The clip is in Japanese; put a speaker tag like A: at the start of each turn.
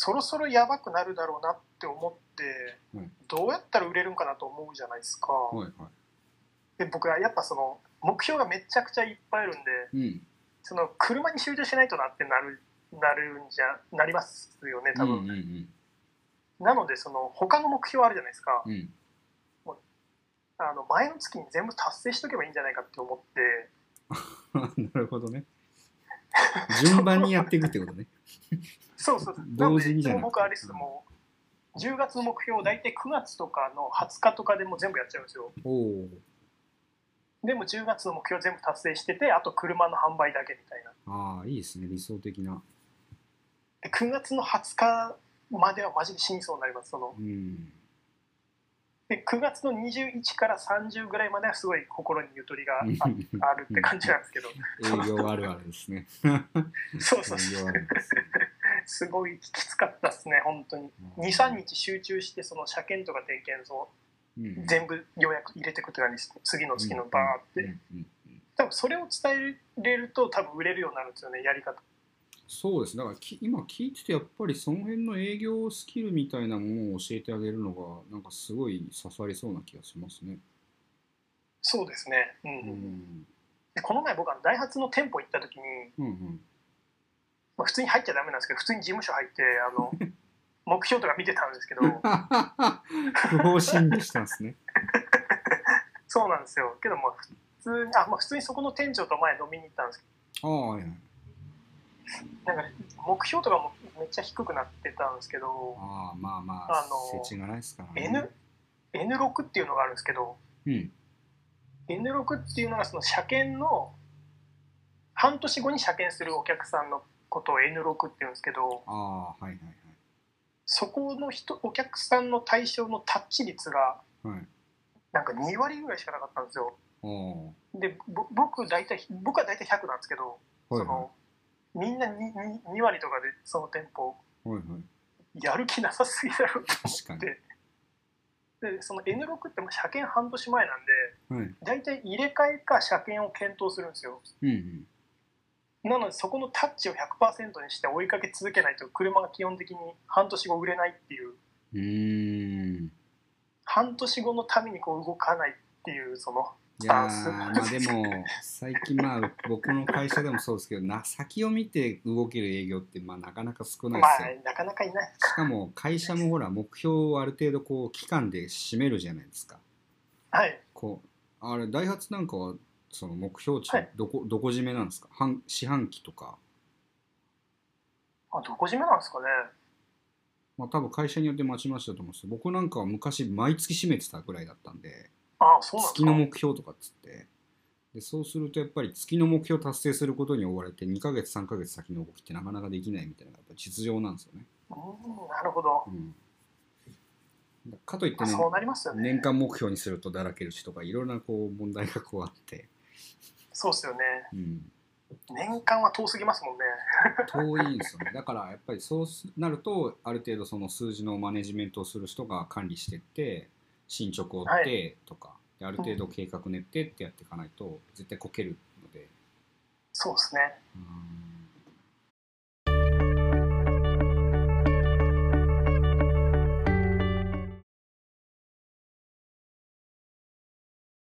A: そろそろやばくなるだろうなって思って、
B: はい
A: どうやったら売れるんかなと思うじゃないですか。
B: はいはい。
A: で僕はやっぱその目標がめちゃくちゃいっぱいあるんで
B: うん。
A: その車に集中しないとなってなるなるんじゃなりますよね多分、
B: うんうん
A: なのでその他の目標あるじゃないですか。
B: うん。うん
A: あの前の月に全部達成しとけばいいんじゃないかって思って。
B: なるほどね。順番にやっていくってことね
A: そうそう
B: 同時にじゃな。くて
A: 僕あれですもう。10月の目標大体9月とかの20日とかでもう全部やっちゃうんですよ。でも10月の目標全部達成しててあと車の販売だけみたいな。
B: ああいいですね理想的な。
A: で9月の20日まではマジで死にそうになりますその。
B: うん。
A: で9月の21から30ぐらいまではすごい心にゆとりがあ あるって感じなんですけど。
B: 営業あるあるですね。
A: そうそうそう
B: す
A: すごいきつかったですね本当に。23日集中してその車検とか点検を
B: うん。
A: 全部ようやく入れていくって感じですね。次の月のバーって、多分それを伝えれると多分売れるようになるんですよねやり方。
B: そうです。だからき今聞いててやっぱりその辺の営業スキルみたいなものを教えてあげるのがなんかすごい刺さりそうな気がしますね。
A: そうですね、うん。
B: うん。
A: でこの前僕はダイハツの店舗行った時に、
B: うんうん
A: まあ、普通に入っちゃダメなんですけど普通に事務所入ってあの 目標とか見てたんですけど
B: 不法侵入したんですね。
A: そうなんですよけども普通にあ、まあ、普通にそこの店長と前飲みに行ったんですけ
B: ああはいはい。
A: どなんか目標とかもめっちゃ低くなってたんですけど
B: ああまあまあ、
A: あの
B: 世知がないですからね。
A: N N6 っていうのがあるんですけど
B: うん。
A: N6 っていうのがその車検の半年後に車検するお客さんのことを N6 っていうんですけど
B: ああはいはい
A: そこの人お客さんの対象のタッチ率が
B: はい。はい。
A: なんか2割ぐらいしかなかったんですよでぼ僕大体僕は大体100なんですけど、
B: はいは
A: そのみんな 2, 2割とかでその店舗
B: いはいはい。
A: やる気なさすぎだろうと
B: 確かに。
A: ででその N6 って車検半年前なんで
B: はい。
A: 大体入れ替えか車検を検討するんですよ
B: うんうん。
A: なのでそこのタッチを100%にして追いかけ続けないと車が基本的に半年後売れないっていう
B: うーん。
A: 半年後のためにこう動かないっていうその
B: いやでも最近まあ僕の会社でもそうですけどな先を見て動ける営業ってまあなかなか少ない
A: ま
B: ですよ。
A: あなかなかいない
B: しかも会社もほら目標をある程度こう期間で締めるじゃないですか。
A: はい
B: こうあれダイハツなんかはその目標値
A: はい。
B: どこ、どこ締めなんですか？半四半期とか、
A: あどこ締めなんですかね？
B: まあ、多分会社によってまちまちだと思うんですけど僕なんかは昔毎月締めてたぐらいだったんで
A: あそうなん
B: 月の
A: か
B: 目標とかっつって。でそうするとやっぱり月の目標達成することに追われて2ヶ月3ヶ月先の動きってなかなかできないみたいなやっぱ実情なんですよね。
A: うんなるほど、
B: うん、かといってね
A: まあそうなりますよね。
B: 年間目標にするとだらけるしとかいろんなこう問題がこうあって、
A: そうですよね。
B: うん、
A: 年間は遠すぎますもんね。
B: 遠いんですよね。だからやっぱりそうなるとある程度その数字のマネジメントをする人が管理してって進捗を追ってとか、である程度計画練ってってやっていかないと絶対こけるので。
A: そうですね。
B: うん